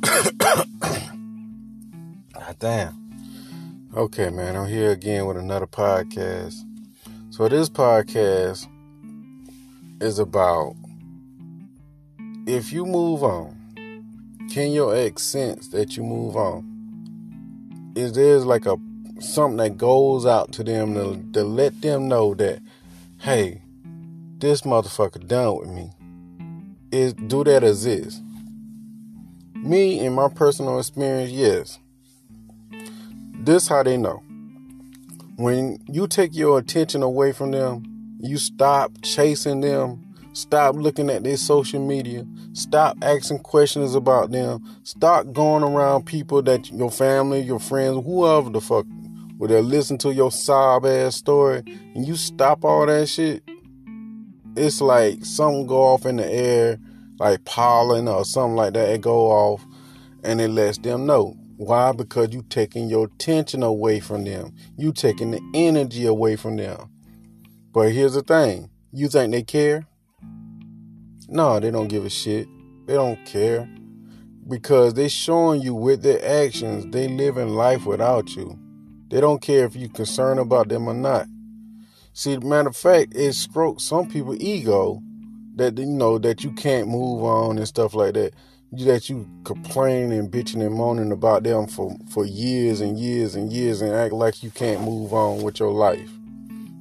ah, damn. Okay, man, I'm here again with another podcast. So, this podcast is about if you move on, can your ex sense that you move on? Is there's like a something that goes out to them to, to let them know that, hey, this motherfucker done with me. Is do that exist? Me, in my personal experience, yes. This how they know. When you take your attention away from them, you stop chasing them, stop looking at their social media, stop asking questions about them, stop going around people that your family, your friends, whoever the fuck, where they listen to your sob ass story, and you stop all that shit, it's like something go off in the air like pollen or something like that, it go off and it lets them know. Why? Because you taking your attention away from them. You taking the energy away from them. But here's the thing. You think they care? No, they don't give a shit. They don't care. Because they showing you with their actions, they living life without you. They don't care if you concerned about them or not. See, matter of fact, it strokes some people ego that you know that you can't move on and stuff like that. That you complain and bitching and moaning about them for for years and years and years and act like you can't move on with your life.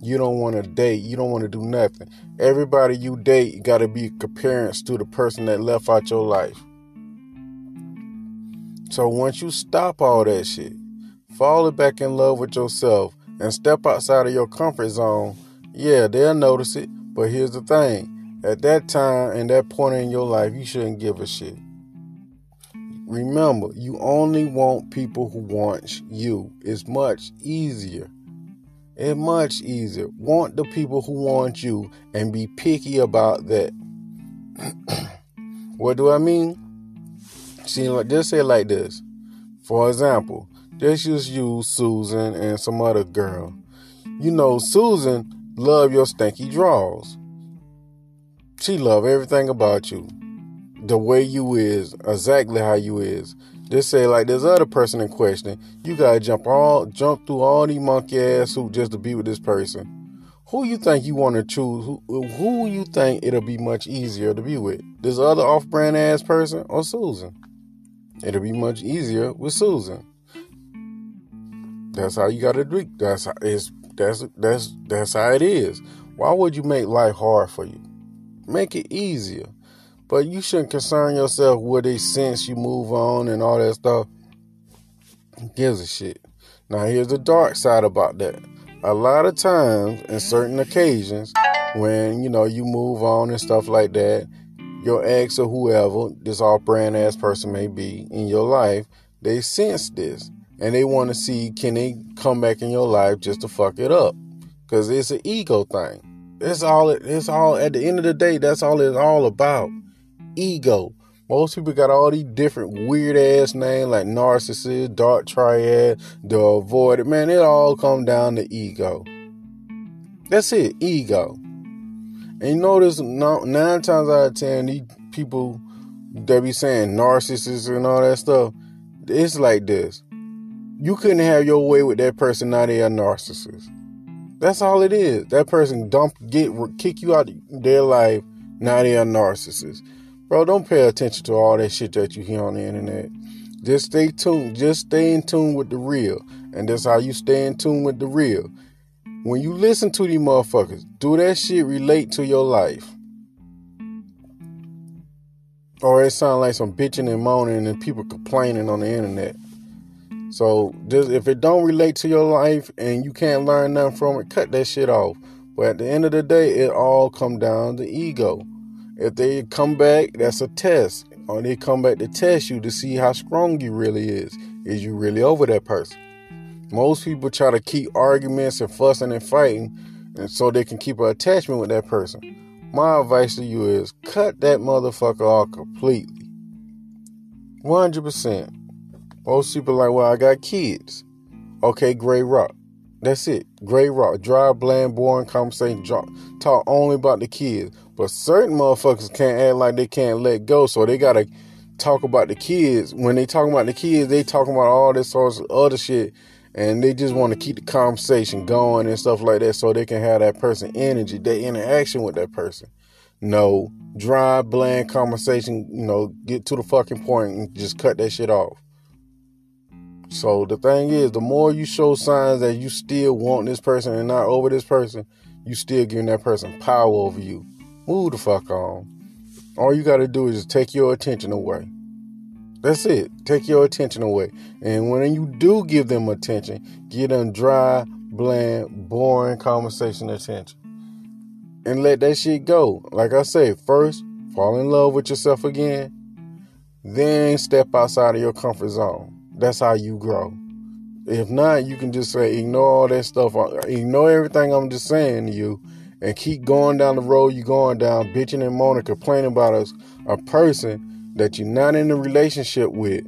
You don't want to date. You don't want to do nothing. Everybody you date got to be comparants to the person that left out your life. So once you stop all that shit, fall back in love with yourself and step outside of your comfort zone, yeah, they'll notice it. But here's the thing at that time and that point in your life, you shouldn't give a shit. Remember, you only want people who want you. It's much easier. It's much easier. Want the people who want you and be picky about that. what do I mean? See, like just say like this. For example, just use Susan and some other girl. You know, Susan love your stanky draws. She love everything about you. The way you is, exactly how you is. Just say like this other person in question, you gotta jump all jump through all these monkey ass hoops just to be with this person. Who you think you want to choose? Who, who you think it'll be much easier to be with? This other off-brand ass person or Susan? It'll be much easier with Susan. That's how you gotta drink. That's how it's that's that's that's how it is. Why would you make life hard for you? Make it easier. But you shouldn't concern yourself with a sense you move on and all that stuff. Gives a shit? Now here's the dark side about that. A lot of times, in certain occasions, when you know you move on and stuff like that, your ex or whoever, this off brand ass person may be in your life, they sense this and they want to see can they come back in your life just to fuck it up because it's an ego thing. It's all. It's all. At the end of the day, that's all it's all about. Ego. Most people got all these different weird ass names like narcissist, dark triad, the avoidant. Man, it all come down to ego. That's it, ego. And you notice nine times out of ten, these people that be saying narcissists and all that stuff, it's like this. You couldn't have your way with that person, now they are narcissist. That's all it is. That person dump get kick you out their life. Now they are narcissists. Bro, don't pay attention to all that shit that you hear on the internet. Just stay tuned. Just stay in tune with the real. And that's how you stay in tune with the real. When you listen to these motherfuckers, do that shit relate to your life? Or it sound like some bitching and moaning and people complaining on the internet. So just if it don't relate to your life and you can't learn nothing from it, cut that shit off. But at the end of the day, it all come down to ego. If they come back, that's a test. Or they come back to test you to see how strong you really is. Is you really over that person? Most people try to keep arguments and fussing and fighting and so they can keep an attachment with that person. My advice to you is cut that motherfucker off completely. 100%. Most people like, well, I got kids. Okay, Gray Rock. That's it. Gray Rock. Dry, bland, boring conversation. Talk only about the kids. But certain motherfuckers can't act like they can't let go, so they gotta talk about the kids. When they talk about the kids, they talking about all this sorts of other shit, and they just want to keep the conversation going and stuff like that, so they can have that person energy, their interaction with that person. No dry, bland conversation. You know, get to the fucking point and just cut that shit off. So the thing is, the more you show signs that you still want this person and not over this person, you still giving that person power over you. Move the fuck on. All you got to do is just take your attention away. That's it. Take your attention away. And when you do give them attention, give them dry, bland, boring conversation attention. And let that shit go. Like I said, first, fall in love with yourself again. Then step outside of your comfort zone. That's how you grow. If not, you can just say, ignore all that stuff. Ignore everything I'm just saying to you and keep going down the road you're going down, bitching and moaning, complaining about us, a person that you're not in a relationship with.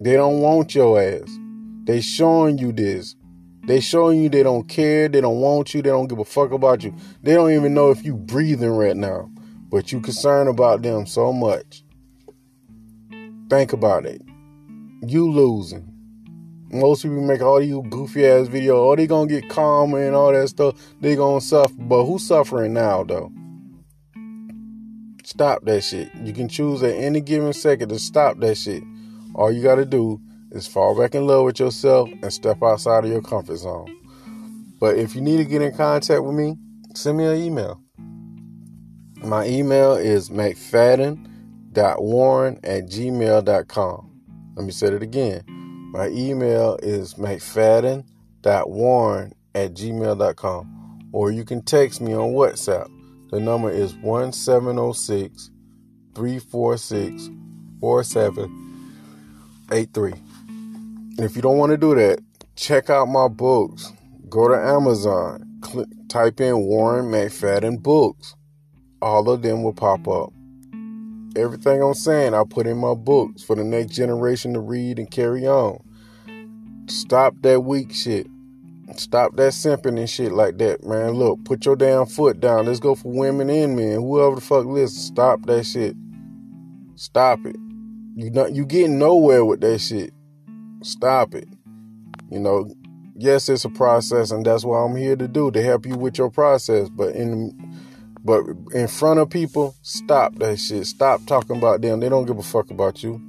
They don't want your ass. They showing you this. They showing you they don't care, they don't want you, they don't give a fuck about you. They don't even know if you breathing right now. But you concerned about them so much. Think about it. You losing. Most people make all these goofy ass videos. Oh, they gonna get calm and all that stuff. They gonna suffer. But who's suffering now though? Stop that shit. You can choose at any given second to stop that shit. All you gotta do is fall back in love with yourself and step outside of your comfort zone. But if you need to get in contact with me, send me an email. My email is mcfadden.warren at gmail.com. Let me say it again. My email is mcfadden.warren at gmail.com. Or you can text me on WhatsApp. The number is 1706 346 4783. If you don't want to do that, check out my books. Go to Amazon, click, type in Warren McFadden books. All of them will pop up. Everything I'm saying, I put in my books for the next generation to read and carry on. Stop that weak shit. Stop that simping and shit like that, man. Look, put your damn foot down. Let's go for women and men. Whoever the fuck listen, stop that shit. Stop it. You not you getting nowhere with that shit. Stop it. You know, yes, it's a process, and that's what I'm here to do to help you with your process. But in but in front of people, stop that shit. Stop talking about them. They don't give a fuck about you.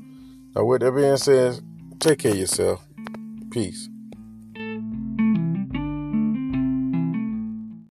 Now, with that being said, take care of yourself. Peace.